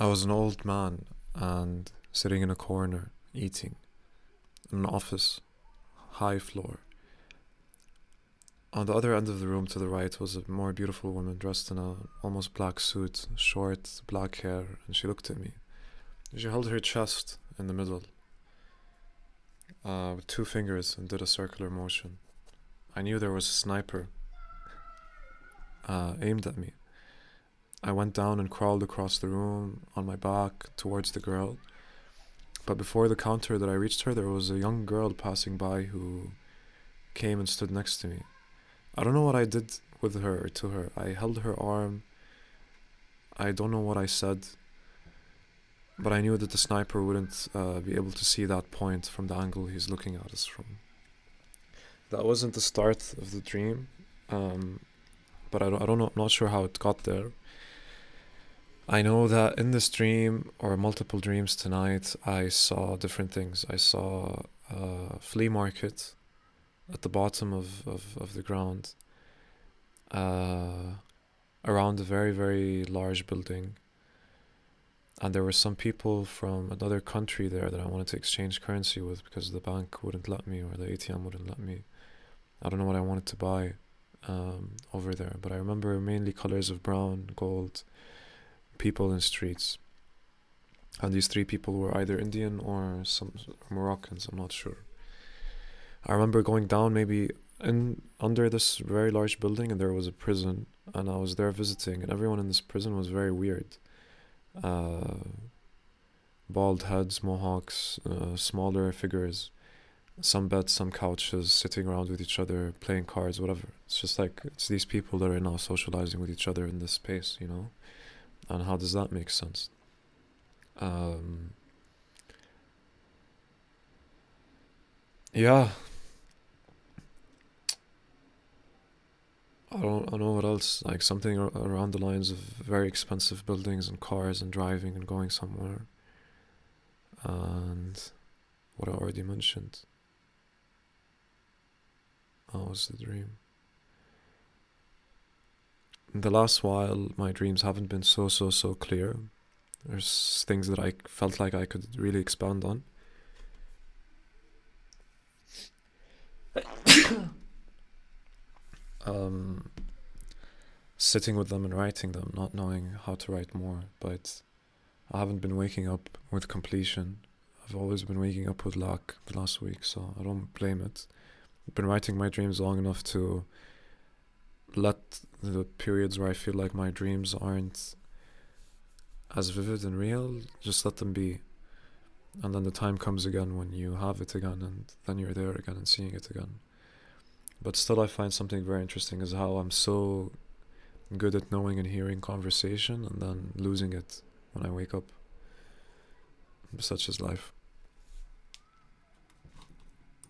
I was an old man and sitting in a corner eating in an office, high floor. On the other end of the room to the right was a more beautiful woman dressed in a almost black suit, short black hair, and she looked at me. She held her chest in the middle uh, with two fingers and did a circular motion. I knew there was a sniper uh, aimed at me. I went down and crawled across the room on my back towards the girl. But before the counter that I reached her, there was a young girl passing by who came and stood next to me. I don't know what I did with her or to her. I held her arm. I don't know what I said. But I knew that the sniper wouldn't uh, be able to see that point from the angle he's looking at us from. That wasn't the start of the dream, um, but I don't, I don't know, I'm not sure how it got there. I know that in this dream or multiple dreams tonight, I saw different things. I saw a flea market at the bottom of, of, of the ground, uh, around a very, very large building and there were some people from another country there that I wanted to exchange currency with because the bank wouldn't let me or the ATM wouldn't let me. I don't know what I wanted to buy um, over there, but I remember mainly colors of brown, gold, people in streets. And these three people were either Indian or some Moroccans, I'm not sure. I remember going down maybe in under this very large building and there was a prison and I was there visiting and everyone in this prison was very weird uh, bald heads, mohawks, uh, smaller figures, some beds, some couches, sitting around with each other, playing cards, whatever. It's just like it's these people that are now socializing with each other in this space, you know. And how does that make sense? Um, yeah, I don't, I know what else. Like something ar- around the lines of very expensive buildings and cars and driving and going somewhere. And what I already mentioned. That was the dream. In the last while, my dreams haven't been so, so, so clear. There's things that I felt like I could really expand on. um, sitting with them and writing them, not knowing how to write more. But I haven't been waking up with completion. I've always been waking up with lack the last week, so I don't blame it. I've been writing my dreams long enough to let the periods where I feel like my dreams aren't as vivid and real, just let them be. And then the time comes again when you have it again, and then you're there again and seeing it again. But still, I find something very interesting is how I'm so good at knowing and hearing conversation and then losing it when I wake up. Such is life.